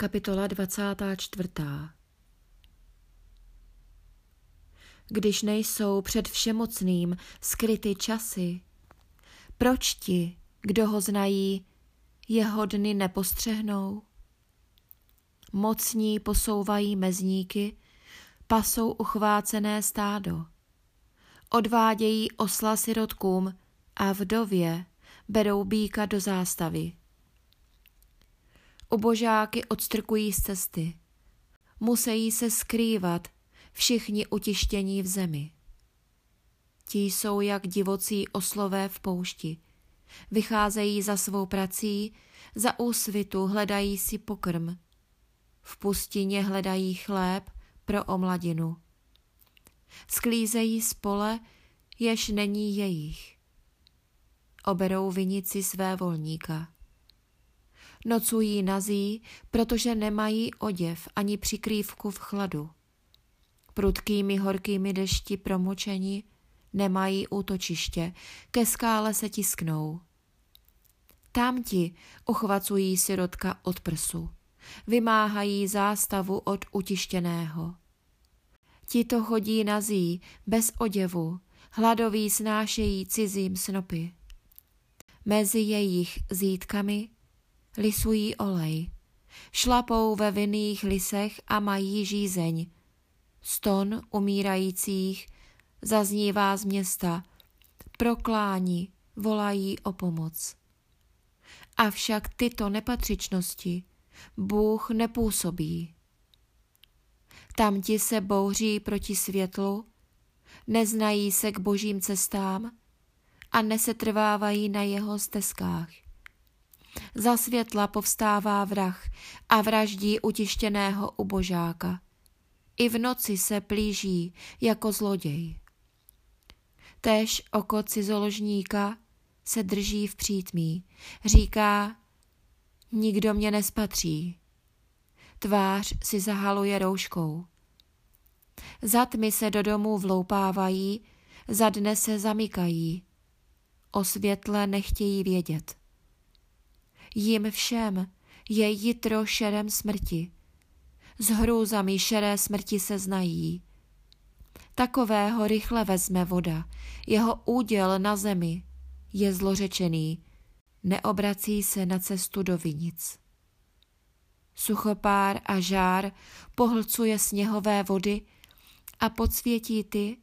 Kapitola 24. Když nejsou před všemocným skryty časy, proč ti, kdo ho znají, jeho dny nepostřehnou? Mocní posouvají mezníky, pasou uchvácené stádo. Odvádějí osla sirotkům a vdově berou býka do zástavy. Ubožáky odstrkují z cesty. Musí se skrývat všichni utištění v zemi. Ti jsou jak divocí oslové v poušti. Vycházejí za svou prací, za úsvitu hledají si pokrm. V pustině hledají chléb pro omladinu. Sklízejí z pole, jež není jejich. Oberou vinici své volníka. Nocují nazí, protože nemají oděv ani přikrývku v chladu. Prudkými horkými dešti promočeni nemají útočiště, ke skále se tisknou. Tamti uchvacují sirotka od prsu, vymáhají zástavu od utištěného. Ti to chodí nazí, bez oděvu, hladoví snášejí cizím snopy. Mezi jejich zítkami lisují olej, šlapou ve vinných lisech a mají žízeň. Ston umírajících zaznívá z města, prokláni, volají o pomoc. Avšak tyto nepatřičnosti Bůh nepůsobí. Tamti se bouří proti světlu, neznají se k božím cestám a nesetrvávají na jeho stezkách. Za světla povstává vrah a vraždí utištěného ubožáka. I v noci se plíží jako zloděj. Tež oko cizoložníka se drží v přítmí. Říká, nikdo mě nespatří. Tvář si zahaluje rouškou. Za tmy se do domů vloupávají, za dne se zamykají. O světle nechtějí vědět. Jim všem je jitro šerem smrti. S hrůzami šeré smrti se znají. Takového rychle vezme voda, jeho úděl na zemi je zlořečený, neobrací se na cestu do vinic. Suchopár a žár pohlcuje sněhové vody a podsvětí ty,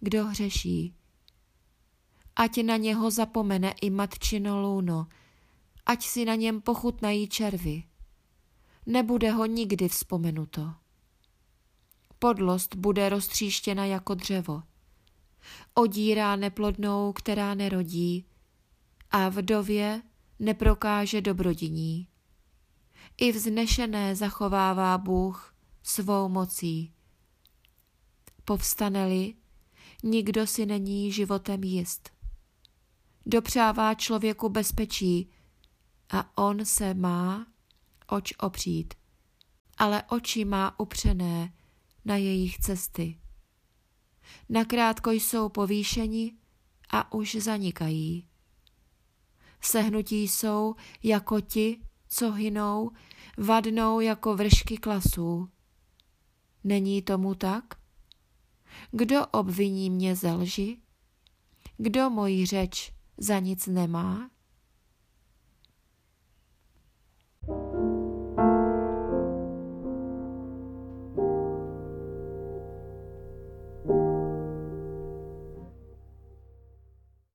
kdo hřeší. Ať na něho zapomene i matčino lůno, ať si na něm pochutnají červy. Nebude ho nikdy vzpomenuto. Podlost bude roztříštěna jako dřevo. Odírá neplodnou, která nerodí, a vdově neprokáže dobrodiní. I vznešené zachovává Bůh svou mocí. Povstane-li, nikdo si není životem jist. Dopřává člověku bezpečí a on se má oč opřít, ale oči má upřené na jejich cesty. Nakrátko jsou povýšeni a už zanikají. Sehnutí jsou jako ti, co hynou, vadnou jako vršky klasů. Není tomu tak? Kdo obviní mě ze lži? Kdo moji řeč za nic nemá?